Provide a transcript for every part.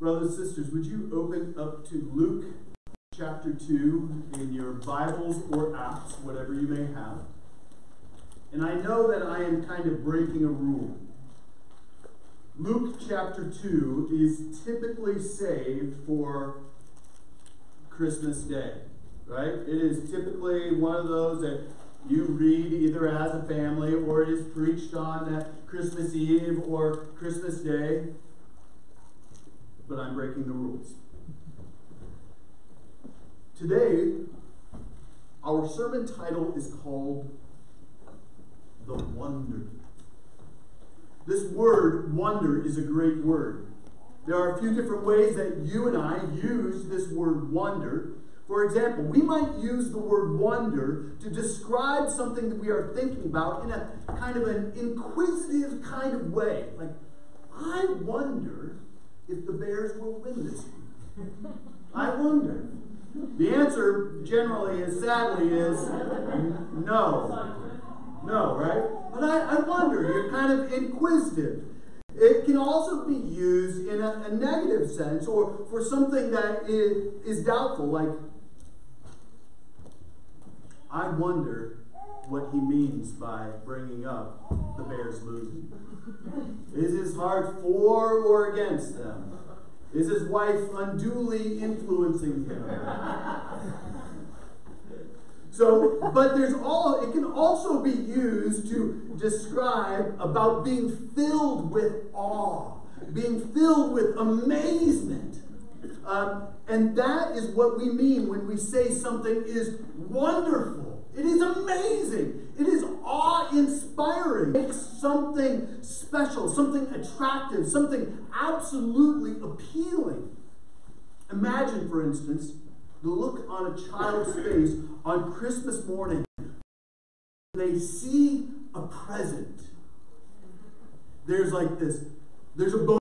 Brothers and sisters, would you open up to Luke chapter 2 in your Bibles or apps, whatever you may have? And I know that I am kind of breaking a rule. Luke chapter 2 is typically saved for Christmas Day, right? It is typically one of those that you read either as a family or it is preached on that Christmas Eve or Christmas Day but I'm breaking the rules. Today, our sermon title is called The Wonder. This word, wonder, is a great word. There are a few different ways that you and I use this word wonder. For example, we might use the word wonder to describe something that we are thinking about in a kind of an inquisitive kind of way. Like, I wonder if the Bears will win this? I wonder. The answer generally is sadly is no. No, right? But I, I wonder, you're kind of inquisitive. It can also be used in a, a negative sense or for something that is, is doubtful, like, I wonder what he means by bringing up the Bears losing. Is his heart for or against them? Is his wife unduly influencing him? So, but there's all, it can also be used to describe about being filled with awe, being filled with amazement. Um, and that is what we mean when we say something is wonderful. It is amazing. It is awe inspiring. It's something special, something attractive, something absolutely appealing. Imagine, for instance, the look on a child's face on Christmas morning. They see a present. There's like this, there's a bow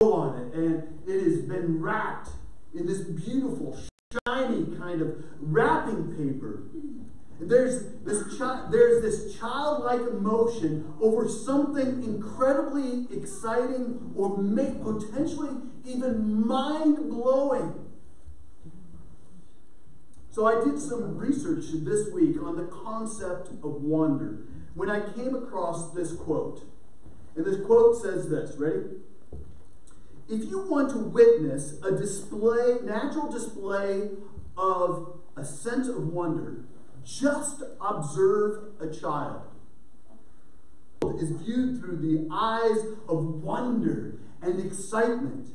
on it, and it has been wrapped in this beautiful, shiny kind of wrapping paper. There's this, chi- there's this childlike emotion over something incredibly exciting or may- potentially even mind blowing. So I did some research this week on the concept of wonder when I came across this quote. And this quote says this ready? If you want to witness a display, natural display of a sense of wonder, just observe a child. Is viewed through the eyes of wonder and excitement.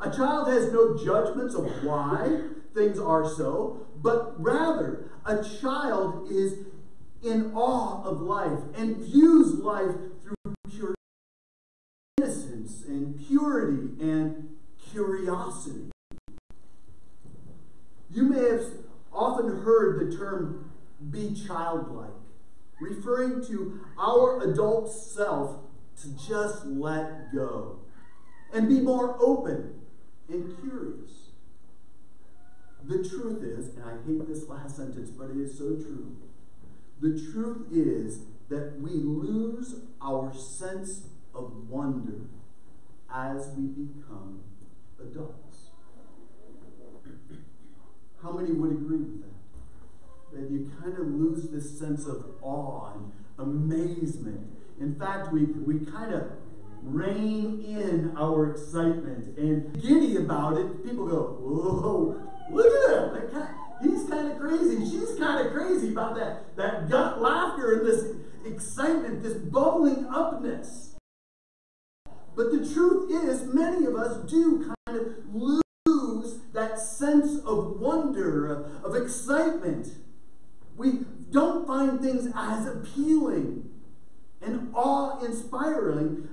A child has no judgments of why things are so, but rather a child is in awe of life and views life through pure innocence and purity and curiosity. You may have often heard the term be childlike, referring to our adult self to just let go and be more open and curious. The truth is, and I hate this last sentence, but it is so true. The truth is that we lose our sense of wonder as we become adults. How many would agree with that? That you kind of lose this sense of awe and amazement. In fact, we, we kind of rein in our excitement and giddy about it. People go, whoa, look at him. He's kind of crazy. She's kind of crazy about that, that gut laughter and this excitement, this bubbling upness. But the truth is, many of us do kind of lose that sense of wonder, of excitement. We don't find things as appealing and awe inspiring,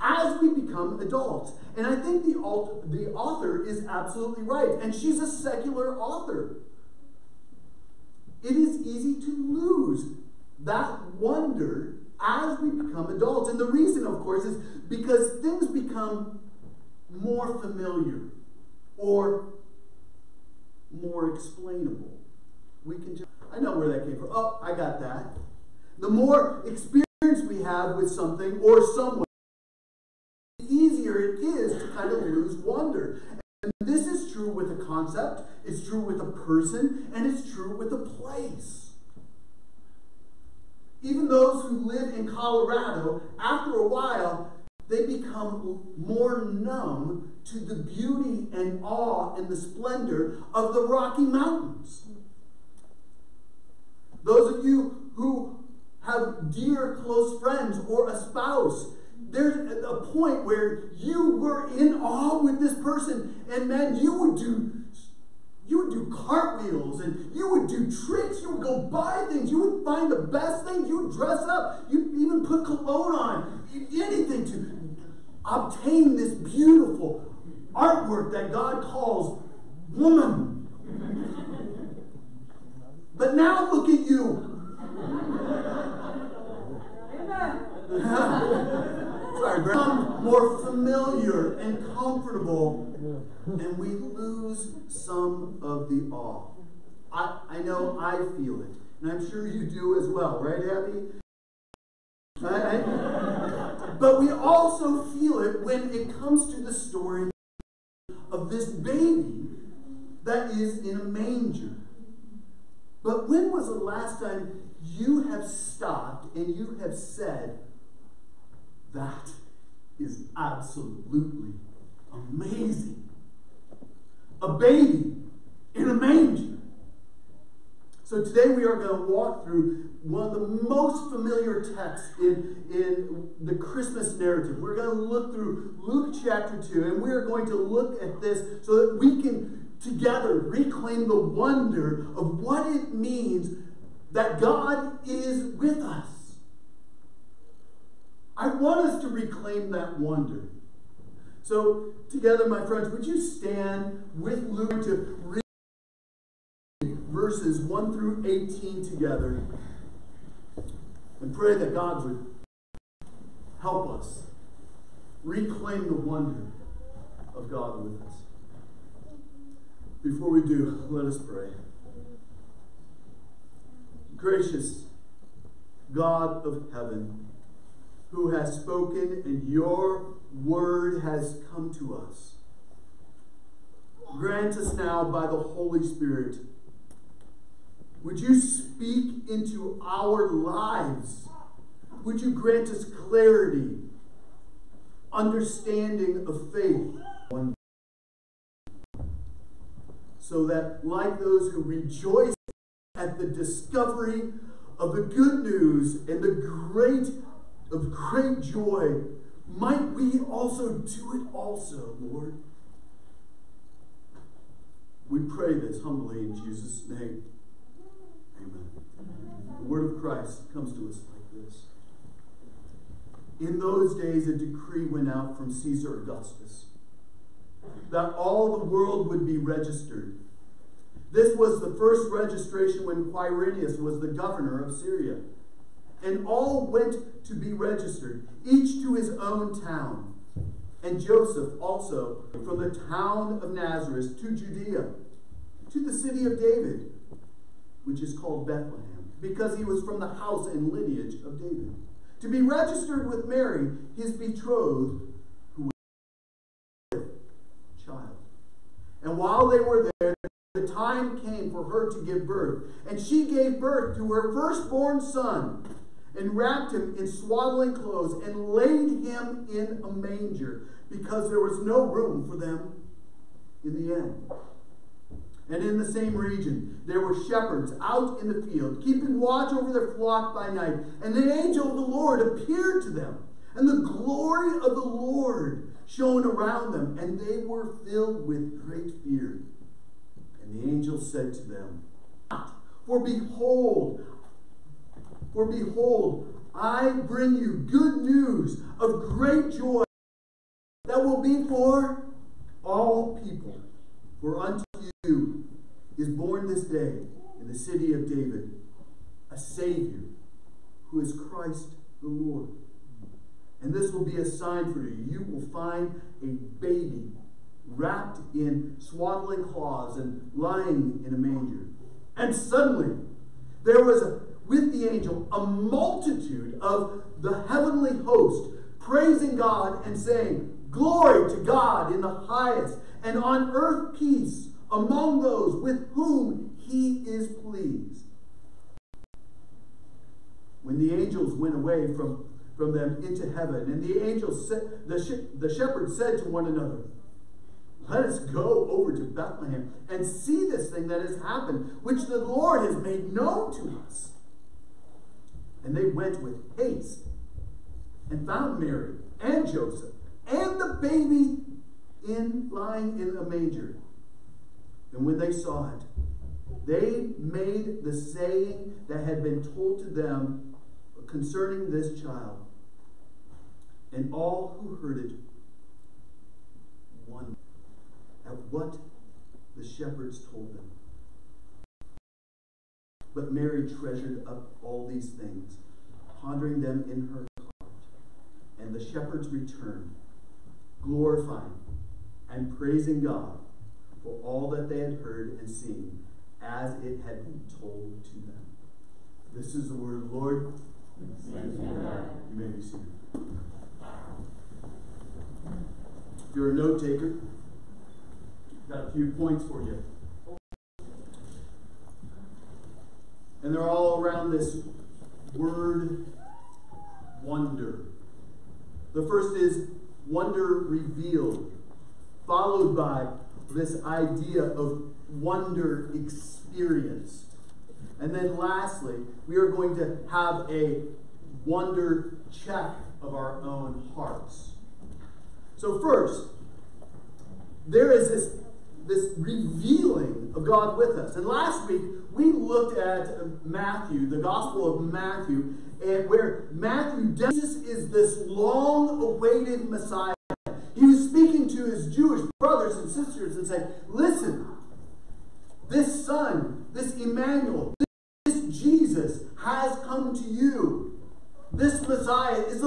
as we become adults. And I think the, the author is absolutely right. And she's a secular author. It is easy to lose that wonder as we become adults. And the reason, of course, is because things become more familiar or more explainable. We can just, I know where that came from. Oh, I got that. The more experience we have with something or someone, the easier easier it is to kind of lose wonder. And this is true with a concept, it's true with a person, and it's true with a place. Even those who live in Colorado, after a while, they become more numb to the beauty and awe and the splendor of the Rocky Mountains. Those of you who have dear close friends or a spouse, there's a point where you were in awe with this person, and man, you would do you would do cartwheels and you would do tricks. You would go buy things. You would find the best things. You would dress up. You'd even put cologne on. Anything to obtain this beautiful artwork that God calls woman. But now look at you. Sorry, become more familiar and comfortable, and we lose some of the awe. I, I know I feel it, and I'm sure you do as well, right, Abby? Right? But we also feel it when it comes to the story of this baby that is in a manger. But when was the last time you have stopped and you have said, that is absolutely amazing? A baby in a manger. So today we are going to walk through one of the most familiar texts in, in the Christmas narrative. We're going to look through Luke chapter 2, and we are going to look at this so that we can together reclaim the wonder of what it means that God is with us. I want us to reclaim that wonder. So, together, my friends, would you stand with Luke to read verses 1 through 18 together and pray that God would help us reclaim the wonder of God with us. Before we do, let us pray. Gracious God of heaven, who has spoken and your word has come to us, grant us now by the Holy Spirit. Would you speak into our lives? Would you grant us clarity, understanding of faith? So that, like those who rejoice at the discovery of the good news and the great of great joy, might we also do it also, Lord. We pray this humbly in Jesus' name. Amen. The word of Christ comes to us like this. In those days, a decree went out from Caesar Augustus that all the world would be registered. This was the first registration when Quirinius was the governor of Syria. And all went to be registered, each to his own town. And Joseph also from the town of Nazareth to Judea, to the city of David, which is called Bethlehem, because he was from the house and lineage of David, to be registered with Mary, his betrothed, who was with child. And while they were there, the time came for her to give birth. And she gave birth to her firstborn son, and wrapped him in swaddling clothes, and laid him in a manger, because there was no room for them in the inn. And in the same region, there were shepherds out in the field, keeping watch over their flock by night. And the angel of the Lord appeared to them, and the glory of the Lord shone around them, and they were filled with great fear. And the angel said to them, For behold, for behold, I bring you good news of great joy that will be for all people. For unto you is born this day in the city of David a Savior who is Christ the Lord. And this will be a sign for you. You will find a baby wrapped in swaddling cloths and lying in a manger. And suddenly there was a, with the angel a multitude of the heavenly host praising God and saying, Glory to God in the highest, and on earth peace among those with whom he is pleased. When the angels went away from, from them into heaven, and the angels said, the, sh- the shepherds said to one another, let us go over to Bethlehem and see this thing that has happened, which the Lord has made known to us. And they went with haste and found Mary and Joseph and the baby in lying in a manger. And when they saw it, they made the saying that had been told to them concerning this child. And all who heard it wondered at what the shepherds told them. But Mary treasured up all these things, pondering them in her heart. And the shepherds returned, glorifying and praising God for all that they had heard and seen, as it had been told to them. This is the word of the Lord. You may be seated. You're a note taker, got a few points for you. And they're all around this word wonder. The first is wonder revealed, followed by this idea of wonder experienced. And then lastly, we are going to have a wonder check of our own hearts. So, first, there is this, this revealing of God with us. And last week, we looked at Matthew, the Gospel of Matthew, and where Matthew, Jesus is this long awaited Messiah. He was speaking to his Jewish brothers and sisters and said, Listen, this son, this Emmanuel, this Jesus has come to you. This Messiah is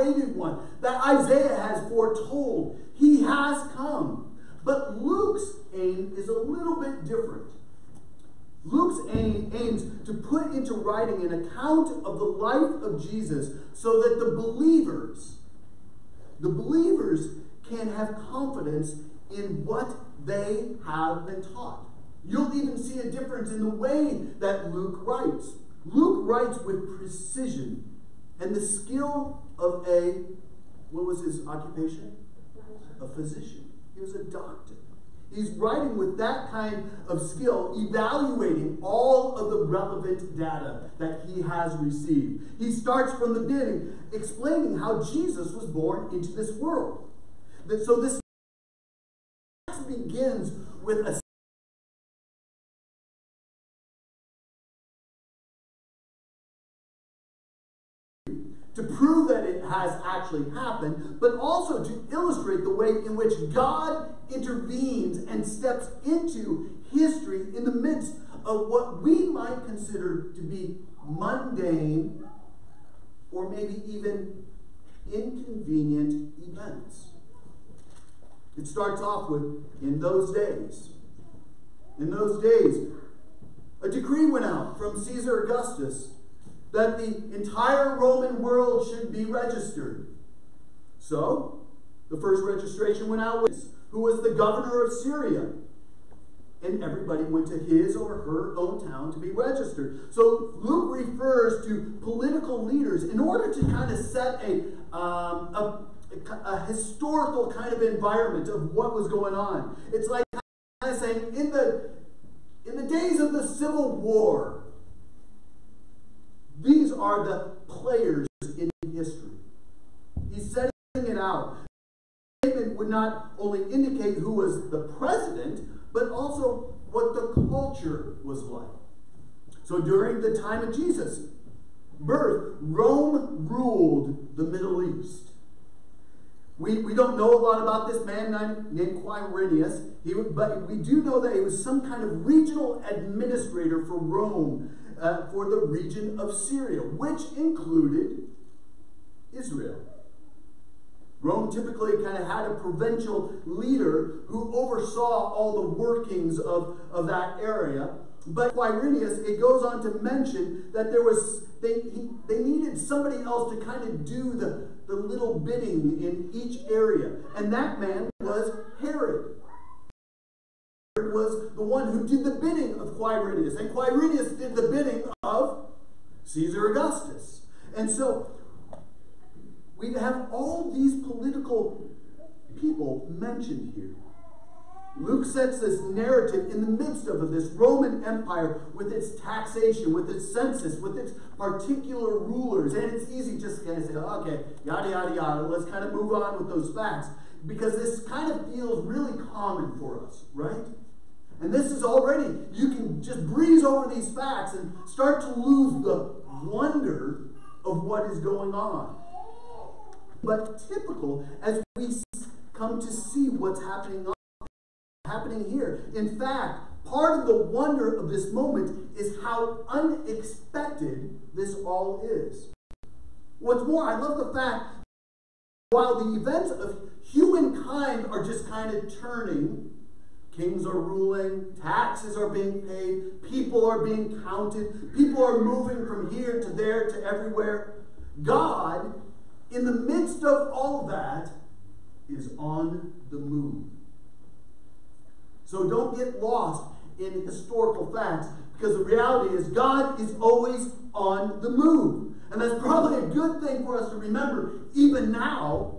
awaited one that Isaiah has foretold. He has come. But Luke's aim is a little bit different. Luke's aim aims to put into writing an account of the life of Jesus so that the believers, the believers can have confidence in what they have been taught. You'll even see a difference in the way that Luke writes. Luke writes with precision and the skill of a, what was his occupation? A physician. He was a doctor. He's writing with that kind of skill, evaluating all of the relevant data that he has received. He starts from the beginning, explaining how Jesus was born into this world. So this begins with a has actually happened, but also to illustrate the way in which God intervenes and steps into history in the midst of what we might consider to be mundane or maybe even inconvenient events. It starts off with in those days. In those days, a decree went out from Caesar Augustus that the entire Roman world should be registered. So, the first registration went out with who was the governor of Syria. And everybody went to his or her own town to be registered. So Luke refers to political leaders in order to kind of set a, um, a, a historical kind of environment of what was going on. It's like kind of saying in the in the days of the Civil War, these are the players in history. He's setting it out. The statement would not only indicate who was the president, but also what the culture was like. So during the time of Jesus' birth, Rome ruled the Middle East. We, we don't know a lot about this man named Quirinius, he, but we do know that he was some kind of regional administrator for Rome uh, for the region of Syria, which included Israel. Rome typically kind of had a provincial leader who oversaw all the workings of, of that area. But Quirinius, it goes on to mention that there was they, he, they needed somebody else to kind of do the, the little bidding in each area. And that man was the one who did the bidding of Quirinius, and Quirinius did the bidding of Caesar Augustus. And so we have all these political people mentioned here. Luke sets this narrative in the midst of this Roman Empire with its taxation, with its census, with its particular rulers. And it's easy just to kind of say, okay, yada, yada, yada, let's kind of move on with those facts. Because this kind of feels really common for us, right? And this is already, you can just breeze over these facts and start to lose the wonder of what is going on. But typical as we come to see what's happening happening here. In fact, part of the wonder of this moment is how unexpected this all is. What's more, I love the fact while the events of humankind are just kind of turning, kings are ruling, taxes are being paid, people are being counted, people are moving from here to there to everywhere. God, in the midst of all that, is on the move. So don't get lost in historical facts because the reality is God is always on the move. And that's probably a good thing for us to remember even now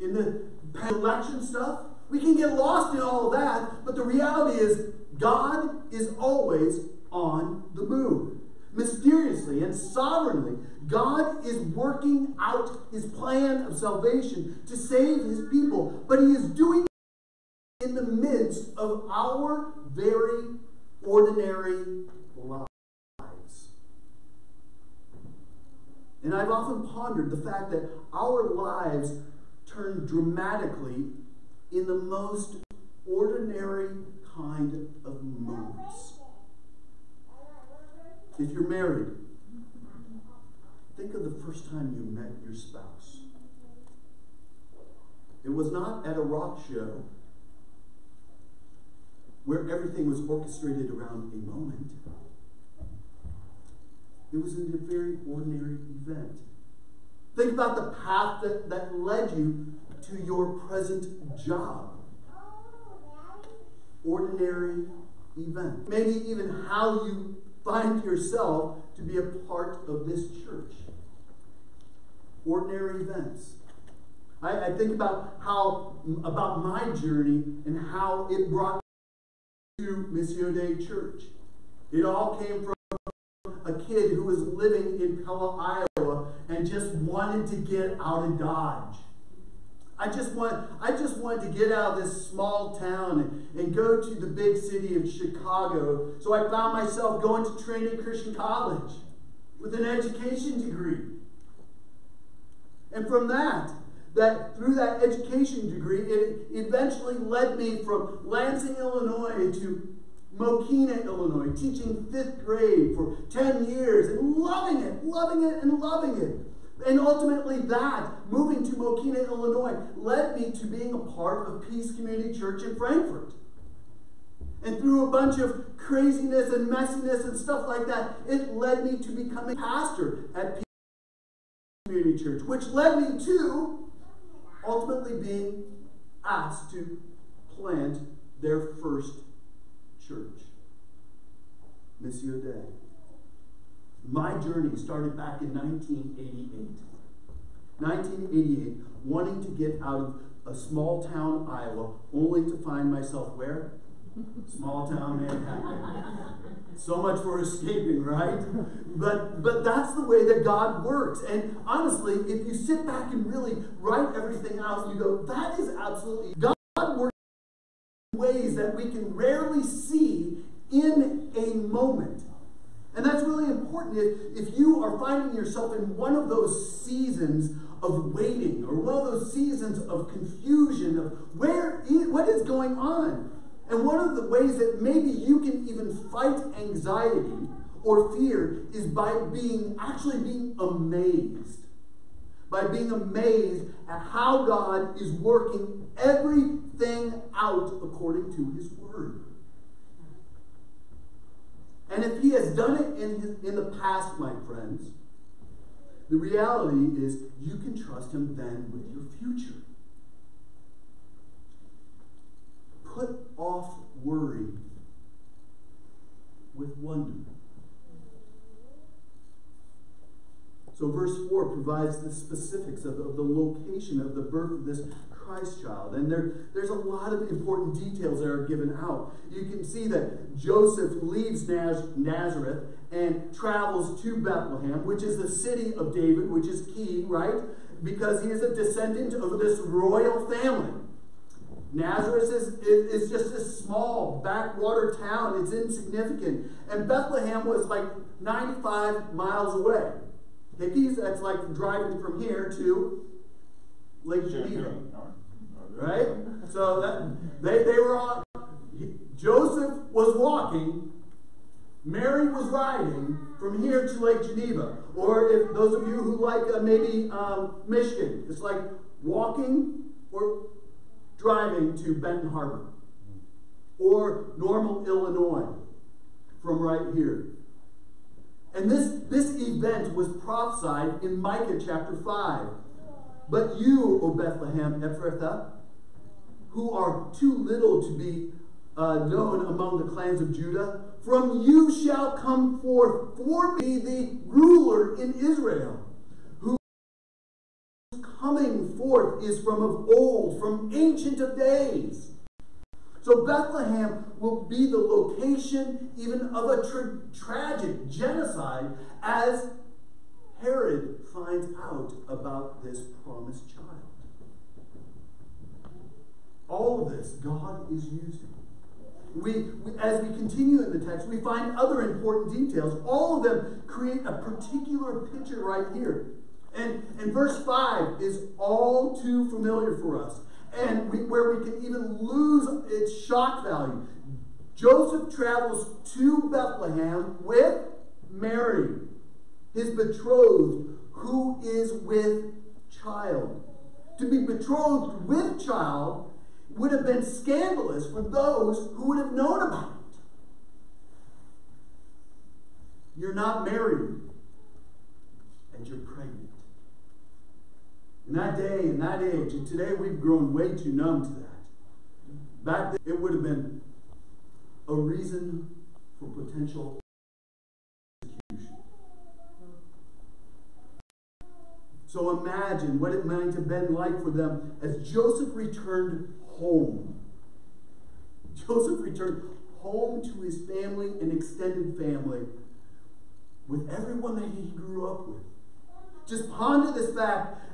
in the election stuff. We can get lost in all of that, but the reality is God is always on the move. Mysteriously and sovereignly, God is working out his plan of salvation to save his people, but he is doing it in the midst of our very ordinary lives. And I've often pondered the fact that our lives turn dramatically in the most ordinary kind of moments. If you're married, think of the first time you met your spouse. It was not at a rock show where everything was orchestrated around a moment. It was in a very ordinary event. Think about the path that, that led you to your present job. Ordinary event. Maybe even how you find yourself to be a part of this church. Ordinary events. I, I think about how about my journey and how it brought me to Missio Dei Church. It all came from a kid who was living in Pella, Iowa, and just wanted to get out of Dodge. I just want I just wanted to get out of this small town and, go to the big city of Chicago. So I found myself going to Trinity Christian College with an education degree. And from that, that through that education degree, it eventually led me from Lansing, Illinois to Mokena, Illinois, teaching fifth grade for 10 years and loving it, loving it, and loving it. And ultimately, that, moving to Mokena, Illinois, led me to being a part of Peace Community Church in Frankfort. And through a bunch of craziness and messiness and stuff like that, it led me to becoming pastor at Peace Community Church, which led me to ultimately being asked to plant their first church, Missio Dei. My journey started back in 1988. 1988, wanting to get out of a small town Iowa, only to find myself where? Small town Manhattan. So much for escaping, right? But but that's the way that God works. And honestly, if you sit back and really write everything out, you go, that is absolutely God works in ways that we can rarely see in a moment. And that's really important. If, if you are finding yourself in one of those seasons of waiting or one of those seasons of confusion of where what is going on and one of the ways that maybe you can even fight anxiety or fear is by being actually being amazed. By being amazed at how God is working everything out according to his word. And if he has done it in, his, in the past, my friends, the reality is you can trust Him then with your future. Put off worry with wonder. So, verse 4 provides the specifics of, of the location of the birth of this Christ child. And there, there's a lot of important details that are given out. You can see that Joseph leaves Naz- Nazareth and travels to Bethlehem, which is the city of David, which is key, right? Because he is a descendant of this royal family. Nazareth is, is, is just a small backwater town. It's insignificant. And Bethlehem was like 95 miles away. Hickeys, that's like driving from here to Lake Geneva. Right? So that they, they were on Joseph was walking, Mary was riding from here to Lake Geneva. Or if those of you who like uh, maybe um, Michigan, it's like walking or driving to Benton Harbor. Or Normal, Illinois, from right here. And this, this event was prophesied in Micah chapter 5. But you, O Bethlehem Ephrathah, who are too little to be uh, known among the clans of Judah, from you shall come forth for me the ruler in Israel, whose coming forth is from of old, from ancient of days. So Bethlehem will be the location even of a tra- tragic genocide as Herod finds out about this promised child. All of this God is using. We, we, as we continue in the text, we find other important details. All of them create a particular picture right here. And, and verse 5 is all too familiar for us and we, where we can even lose its shock value. Joseph travels to Bethlehem with Mary, his betrothed, who is with child. To be betrothed with child would have been scandalous for those who would have known about it. You're not married, and you're pregnant. In that day, in that age, and today we've grown way too numb to that. Back then, it would have been a reason for potential. So imagine what it might have been like for them as Joseph returned home. Joseph returned home to his family and extended family with everyone that he grew up with. Just ponder this fact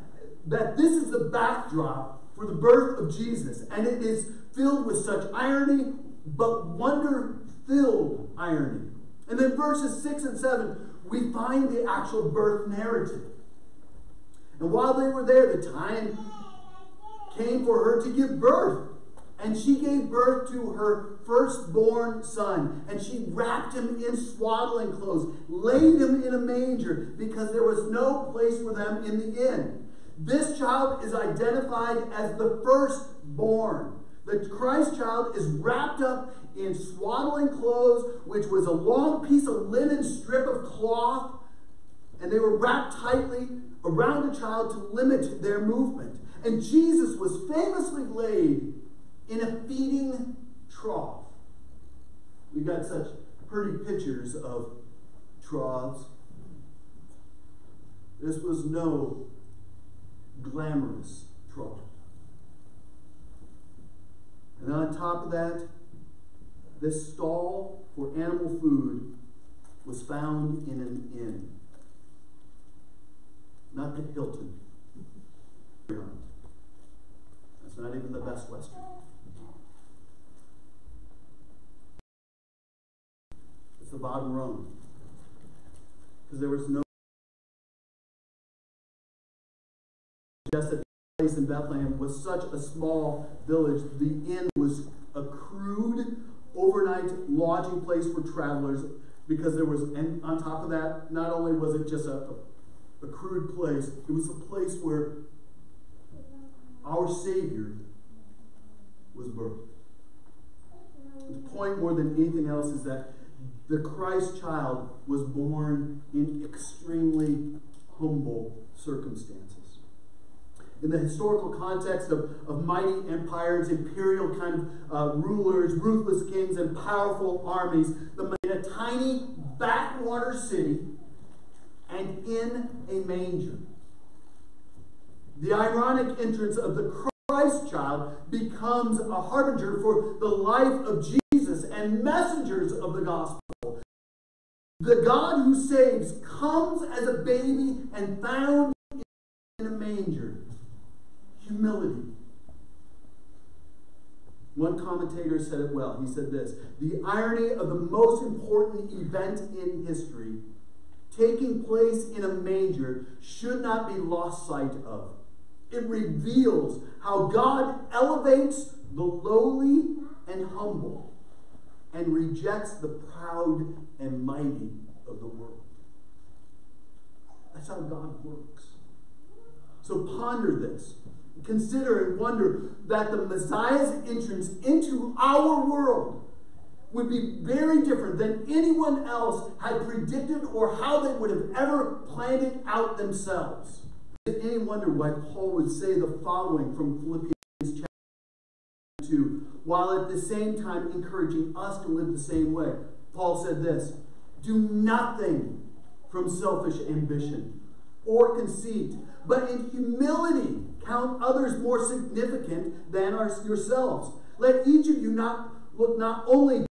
that this is the backdrop for the birth of Jesus, and it is filled with such irony, but wonder filled irony. And then verses 6 and 7, we find the actual birth narrative. And while they were there, the time came for her to give birth. And she gave birth to her firstborn son. And she wrapped him in swaddling clothes, laid him in a manger, because there was no place for them in the inn. This child is identified as the firstborn. The Christ child is wrapped up in swaddling clothes, which was a long piece of linen strip of cloth, and they were wrapped tightly around the child to limit their movement. And Jesus was famously laid in a feeding trough. We've got such pretty pictures of troughs. This was no glamorous trough. And on top of that, this stall for animal food was found in an inn. Not the Hilton. Not even the best Western. It's the bottom rung. Because there was no Just that place in Bethlehem was such a small village. The inn was a crude overnight lodging place for travelers because there was, and on top of that, not only was it just a, a crude place, it was a place where our Savior was birthed. The point more than anything else is that the Christ child was born in extremely humble circumstances. In the historical context of, of mighty empires, imperial kind of uh, rulers, ruthless kings, and powerful armies, the, in a tiny backwater city and in a manger. The ironic entrance of the Christ child becomes a harbinger for the life of Jesus and messengers of the gospel. The God who saves comes as a baby and found in a manger. Humility. One commentator said it well. He said this The irony of the most important event in history taking place in a manger should not be lost sight of. It reveals how God elevates the lowly and humble and rejects the proud and mighty of the world. That's how God works. So ponder this. Consider and wonder that the Messiah's entrance into our world would be very different than anyone else had predicted or how they would have ever planned it out themselves. Did any wonder why Paul would say the following from Philippians chapter 2, while at the same time encouraging us to live the same way? Paul said this Do nothing from selfish ambition or conceit, but in humility count others more significant than yourselves. Let each of you not look not only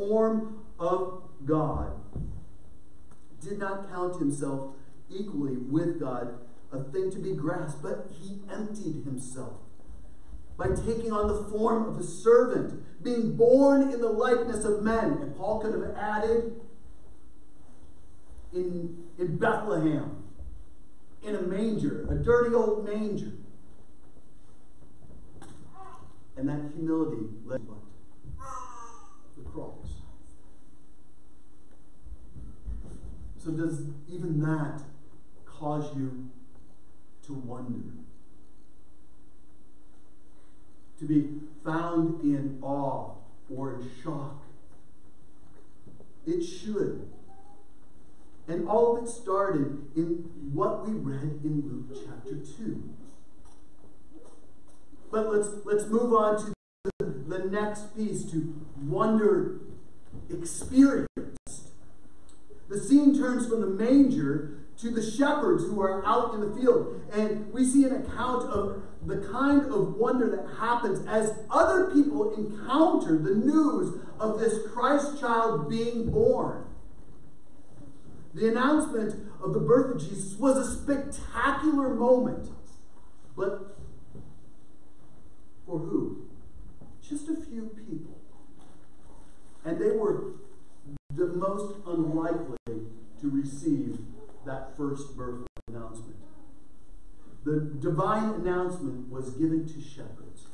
form of God, did not count himself equally with God a thing to be grasped, but he emptied himself by taking on the form of a servant, being born in the likeness of men. And Paul could have added in, in Bethlehem, in a manger, a dirty old manger. And that humility led the So, does even that cause you to wonder? To be found in awe or in shock? It should. And all of it started in what we read in Luke chapter 2. But let's, let's move on to the next piece to wonder experienced. The scene turns from the manger to the shepherds who are out in the field. And we see an account of the kind of wonder that happens as other people encounter the news of this Christ child being born. The announcement of the birth of Jesus was a spectacular moment. But for who? Just a few people. And they were the most unlikely to receive that first birth announcement. The divine announcement was given to shepherds.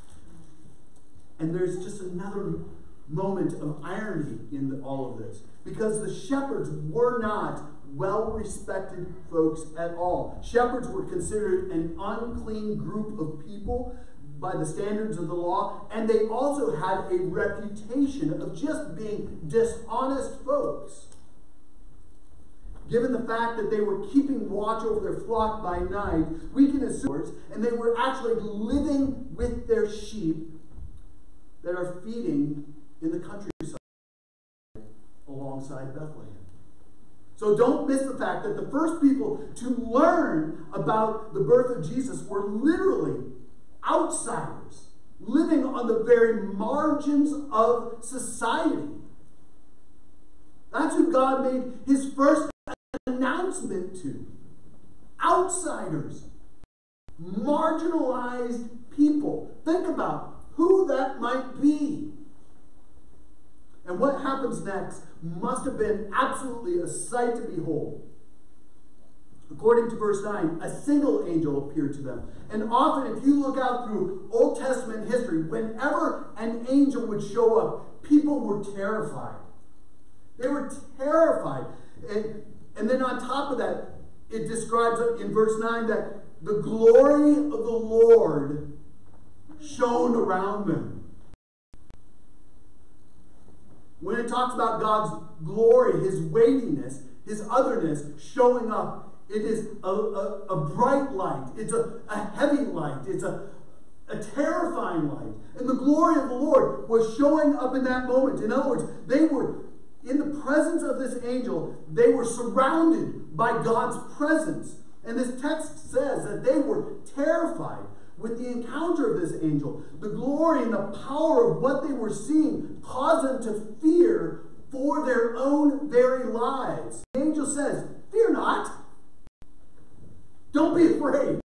And there's just another moment of irony in the, all of this because the shepherds were not well respected folks at all. Shepherds were considered an unclean group of people by the standards of the law, and they also had a reputation of just being dishonest folks. Given the fact that they were keeping watch over their flock by night, we can assume, and they were actually living with their sheep that are feeding in the countryside alongside Bethlehem. So don't miss the fact that the first people to learn about the birth of Jesus were literally outsiders, living on the very margins of society. That's who God made his first announcement to. Outsiders, marginalized people. Think about who that might be. And what happens next must have been absolutely a sight to behold. According to verse 9, a single angel appeared to them. And often, if you look out through Old Testament history, whenever an angel would show up, people were terrified. They were terrified. And, and then on top of that, it describes in verse 9 that the glory of the Lord shone around them. When it talks about God's glory, his weightiness, his otherness showing up, it is a, a, a bright light. It's a, a heavy light. It's a, a terrifying light. And the glory of the Lord was showing up in that moment. In other words, they were in the presence of this angel, they were surrounded by God's presence. And this text says that they were terrified with the encounter of this angel. The glory and the power of what they were seeing caused them to fear for their own very lives. The angel says, Fear not. Don't be afraid.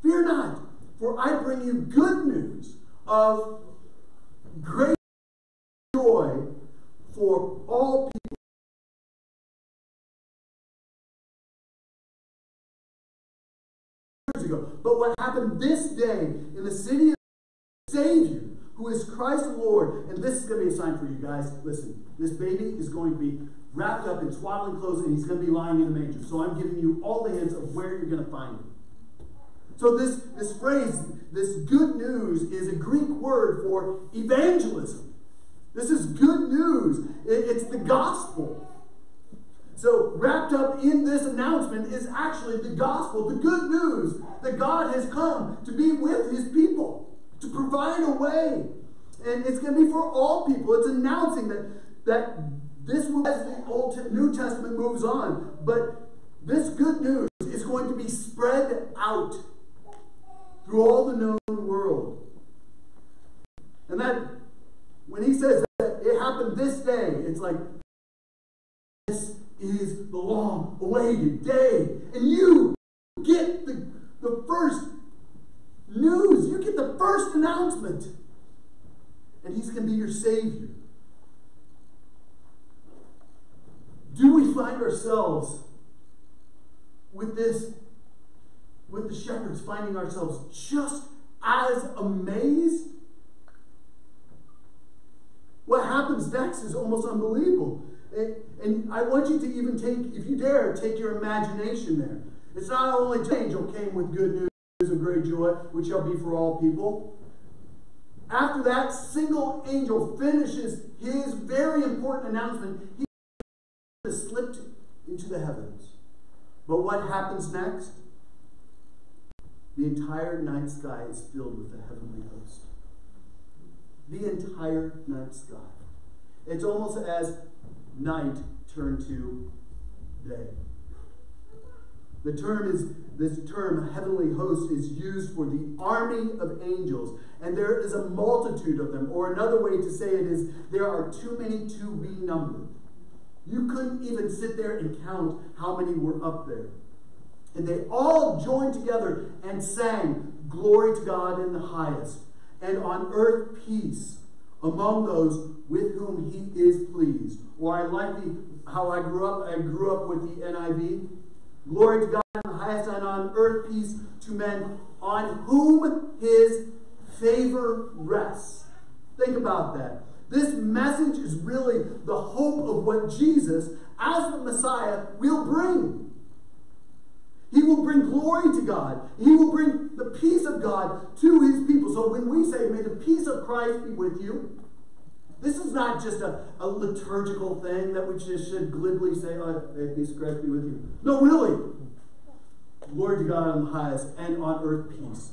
Fear not, for I bring you good news of great joy for all people. But what happened this day in the city of Savior, who is Christ the Lord, and this is going to be a sign for you guys. Listen, this baby is going to be wrapped up in swaddling clothes and he's going to be lying in the manger. So I'm giving you all the hints of where you're going to find him. So this, this phrase, this good news, is a Greek word for evangelism. This is good news. It's the gospel. So, wrapped up in this announcement is actually the gospel, the good news that God has come to be with his people, to provide a way. And it's going to be for all people. It's announcing that, that this will, as the Old New Testament moves on, but this good news is going to be spread out through all the known world. And that, when he says that it happened this day, it's like, this is the long awaited day. And you get the, the first news, you get the first announcement. And he's going to be your Savior. Do we find ourselves with this with the shepherds finding ourselves just as amazed. What happens next is almost unbelievable. And, I want you to even take, if you dare, take your imagination there. It's not only the angel came with good news of great joy, which shall be for all people. After that single angel finishes his very important announcement, he has slipped into the heavens. But what happens next? The entire night sky is filled with the heavenly host. The entire night sky. It's almost as night turned to day. The term is this term heavenly host is used for the army of angels, and there is a multitude of them. Or another way to say it is there are too many to be numbered. You couldn't even sit there and count how many were up there. And they all joined together and sang, Glory to God in the highest, and on earth peace among those with whom he is pleased. Or I like the, how I grew up. I grew up with the NIV. Glory to God in the highest, and on earth peace to men on whom his favor rests. Think about that. This message is really the hope of what Jesus, as the Messiah, will bring. He will bring glory to God. He will bring the peace of God to his people. So when we say, May the peace of Christ be with you, this is not just a, a liturgical thing that we just should glibly say, oh, May peace of Christ be with you. No, really. Glory to God on the highest and on earth peace.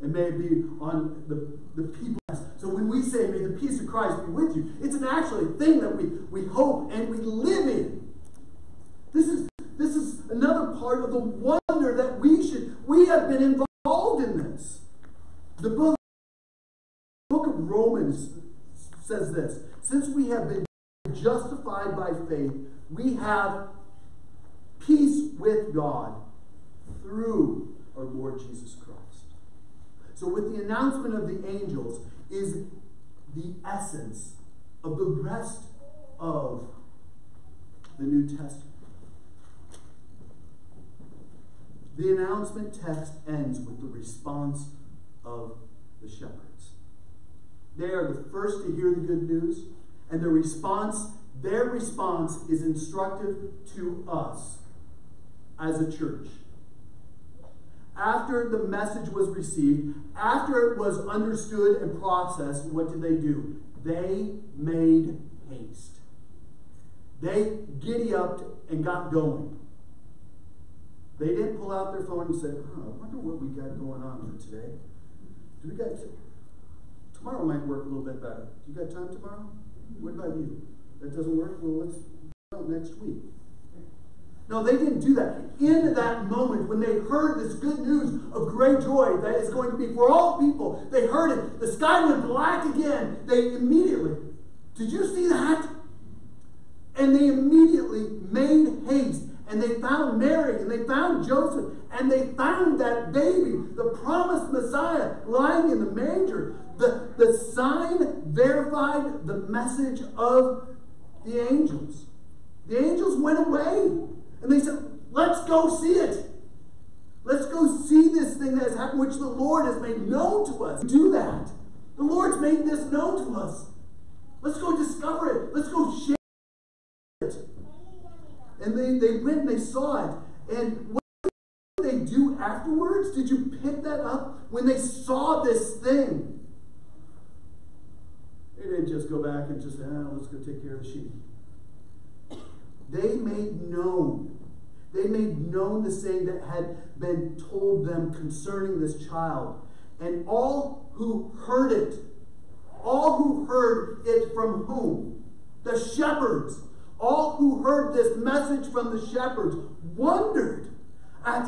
And may it be on the, the people. So when we say, May the peace of Christ be with you, it's an actually thing that we, we hope and we live in. This is this is another part of the wonder that we should, we have been involved in this. The book, book of Romans says this Since we have been justified by faith, we have peace with God through our Lord Jesus Christ. So, with the announcement of the angels, is the essence of the rest of the New Testament. The announcement text ends with the response of the shepherds. They are the first to hear the good news, And their response, their response, is instructive to us as a church. After the message was received, after it was understood and processed, what did they do? They made haste. They giddy up and got going. They didn't pull out their phone and say, huh, I wonder what we got going on today. Do we got tomorrow might work a little bit better. Do you got time tomorrow? What about you? That doesn't work? Well let's next week. No, they didn't do that. In that moment, when they heard this good news of great joy that is going to be for all people, they heard it. The sky went black again. They immediately, did you see that? And they immediately made haste and they found Mary and they found Joseph and they found that baby, the promised Messiah, lying in the manger. The, the sign verified the message of the angels. The angels went away and they said, Let's go see it. Let's go see this thing that has happened, which the Lord has made known to us. Do that. The Lord's made this known to us. Let's go discover it. Let's go share it. And they, they went and they saw it. And what did they do afterwards? Did you pick that up? When they saw this thing, they didn't just go back and just, ah, let's go take care of the sheep. They made known. They made known the saying that had been told them concerning this child. And all who heard it, all who heard it from whom? The shepherds. All who heard this message from the shepherds wondered at,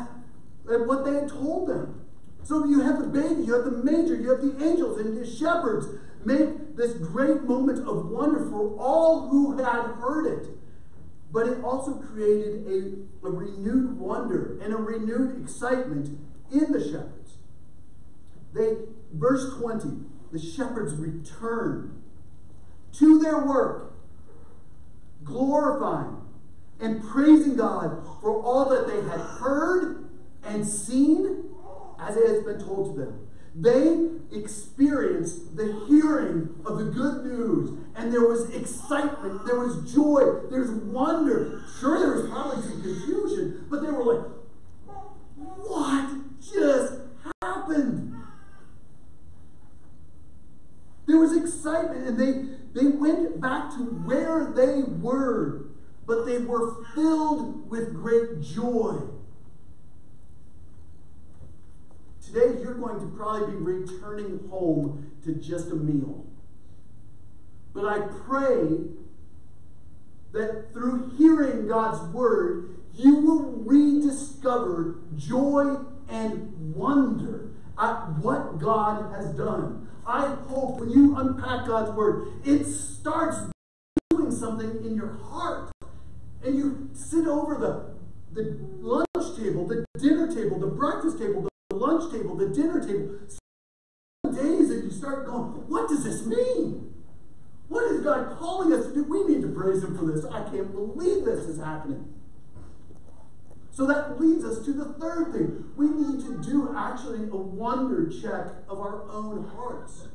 at what they had told them. So you have the baby, you have the major, you have the angels, and the shepherds make this great moment of wonder for all who had heard it. But it also created a, a renewed wonder and a renewed excitement in the shepherds. They, verse 20, the shepherds returned to their work, glorifying and praising God for all that they had heard and seen as it has been told to them. They experienced the hearing of the good news, and there was excitement, there was joy, there's wonder. Sure, there was probably some confusion, but they were like, What just happened? There was excitement, and they, they went back to where they were, but they were filled with great joy. Today, you're going to probably be returning home to just a meal. But I pray that through hearing God's word, you will rediscover joy and wonder at what God has done. I hope when you unpack God's word, it starts doing something in your heart. And you sit over the, the lunch table, the dinner table, the breakfast table, the lunch table, the dinner table. Some days what does this mean? What is God calling us to do? We need to praise Him for this. I can't believe this is happening. So that leads us to the third thing. We need to do actually a wonder check of our own hearts.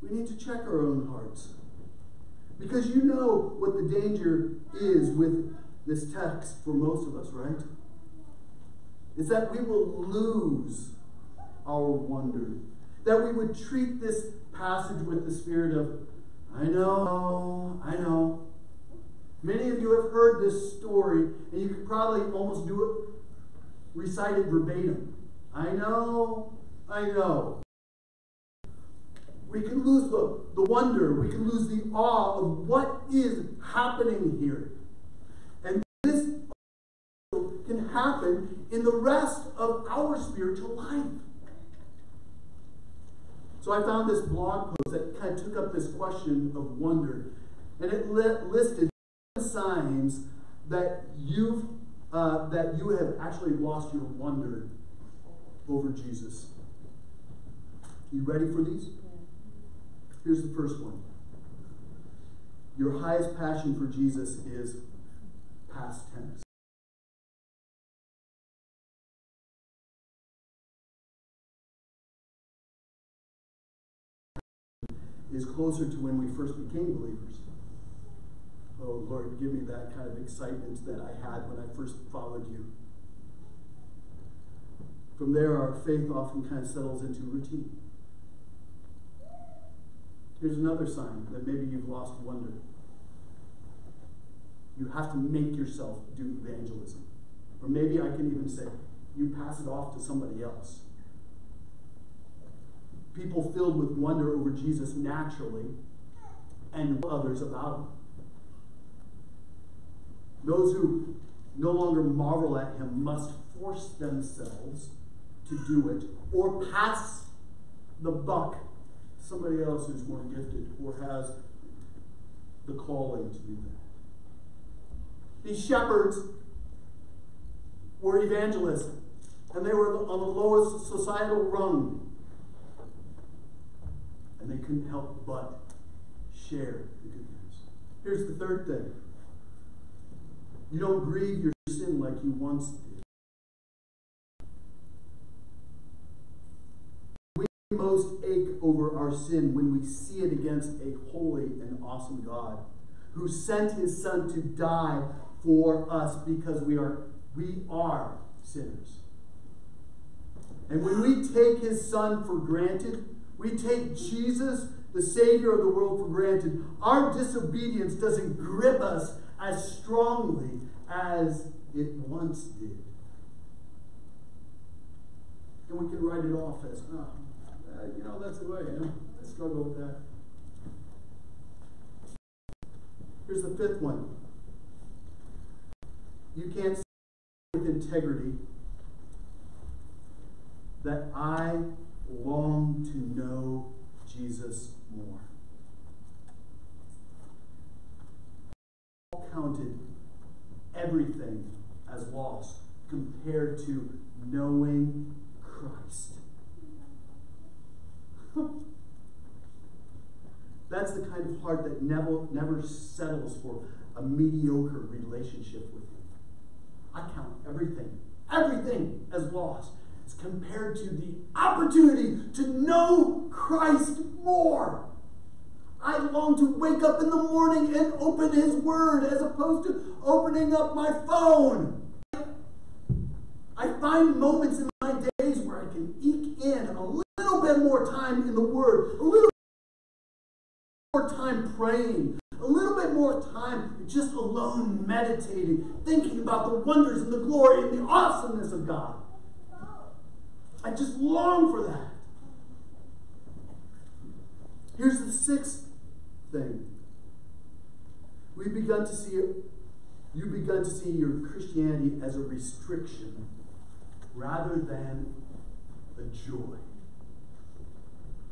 We need to check our own hearts. Because you know what the danger is with this text for most of us, right? Is that we will lose our wonder. That we would treat this passage with the spirit of, I know, I know. Many of you have heard this story, and you could probably almost do it, recite it verbatim. I know, I know. We can lose the, the wonder, we can lose the awe of what is happening here. And this can happen in the rest of our spiritual life. So I found this blog post that kind of took up this question of wonder, and it li- listed signs that you've uh, that you have actually lost your wonder over Jesus. You ready for these? Here's the first one. Your highest passion for Jesus is past tense. Is closer to when we first became believers. Oh, Lord, give me that kind of excitement that I had when I first followed you. From there, our faith often kind of settles into routine. Here's another sign that maybe you've lost wonder. You have to make yourself do evangelism. Or maybe I can even say, you pass it off to somebody else. People filled with wonder over Jesus naturally and others about him. Those who no longer marvel at him must force themselves to do it or pass the buck to somebody else who's more gifted or has the calling to do that. These shepherds were evangelists, and they were on the lowest societal rung. And they couldn't help but share the good news. Here's the third thing you don't grieve your sin like you once did. We most ache over our sin when we see it against a holy and awesome God who sent his son to die for us because we are we are sinners. And when we take his son for granted, we take Jesus, the Savior of the world, for granted, our disobedience doesn't grip us as strongly as it once did. And we can write it off as, oh, uh, you know, that's the way, you know, I struggle with that. Here's the fifth one. You can't say with integrity that I long to know Jesus more. counted everything as lost compared to knowing Christ. That's the kind of heart that never, never settles for a mediocre relationship with Him. I count everything, everything as lost compared to the opportunity to know Christ more. I long to wake up in the morning and open His Word as opposed to opening up my phone. I find moments in my days where I can eke in a little bit more time in the Word, a little more time praying, a little bit more time just alone meditating, thinking about the wonders and the glory and the awesomeness of God. I just long for that. Here's the sixth thing. We've begun to see you've begun to see your Christianity as a restriction rather than a joy.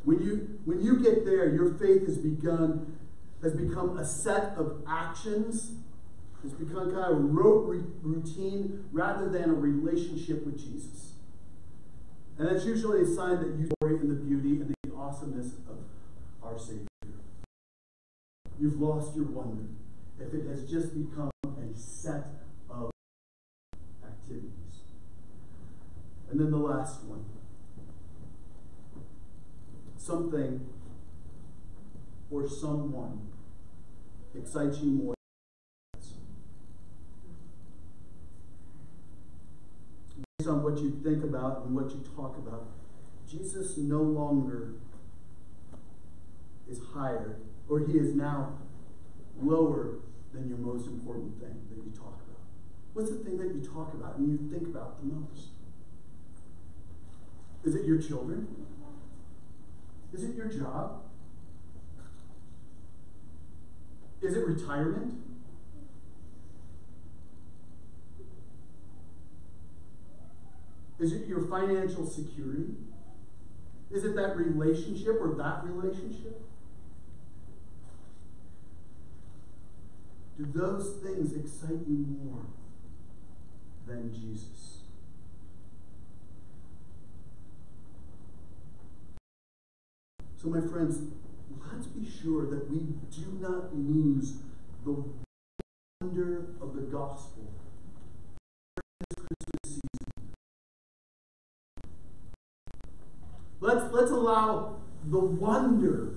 When you when you get there, your faith has begun has become a set of actions. It's become kind of a rote routine rather than a relationship with Jesus. And that's usually a sign that you glory in the beauty and the awesomeness of our Savior. You've lost your wonder if it has just become a set of activities. And then the last one something or someone excites you more. On what you think about and what you talk about, Jesus no longer is higher or he is now lower than your most important thing that you talk about? What's the thing that you talk about and you think about the most? Is it your children? Is it your job? Is it retirement? Is it your financial security? Is it that relationship or that relationship? Do those things excite you more than Jesus? So, my friends, let's be sure that we do not lose the wonder of the gospel Let's, let's allow the wonder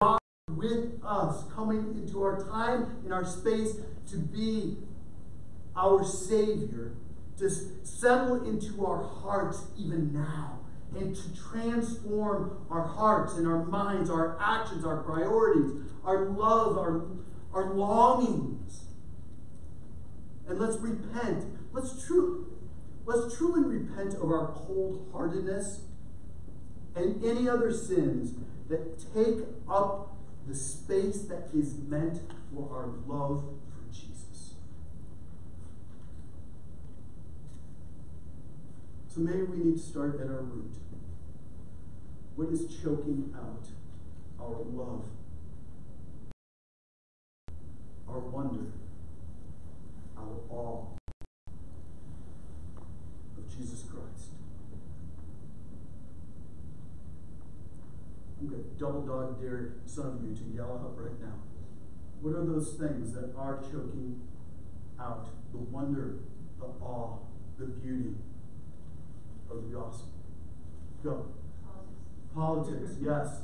God with us, coming into our time, in our space, to be our Savior, to settle into our hearts even now, and to transform our hearts and our minds, our actions, our priorities, our love, our, our longings. And let's repent. Let's, tru- let's truly repent of our cold heartedness and any other sins that take up the space that is meant for our love for Jesus. So maybe we need to start at our root. What is choking out our love, our wonder, our awe of Jesus Christ? I'm going to double dog dare some of you to yell out right now. What are those things that are choking out the wonder, the awe, the beauty of the gospel? Go. Politics, yes.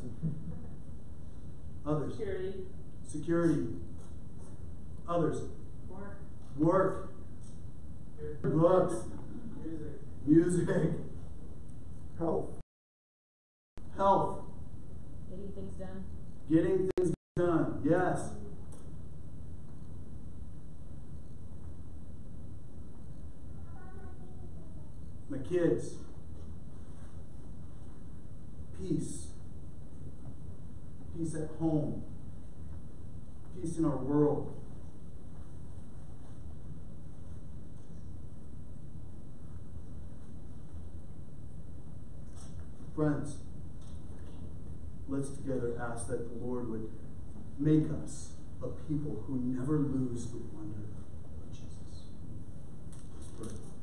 Others. Security, Security. Others. work, Work. Books. Music. Music. Health. Health. Getting things done. Getting things done. Yes. My kids. Peace. Peace at home. Peace in our world. Friends, let's together ask that the Lord would make us a people who never lose the wonder of Jesus. Let's pray.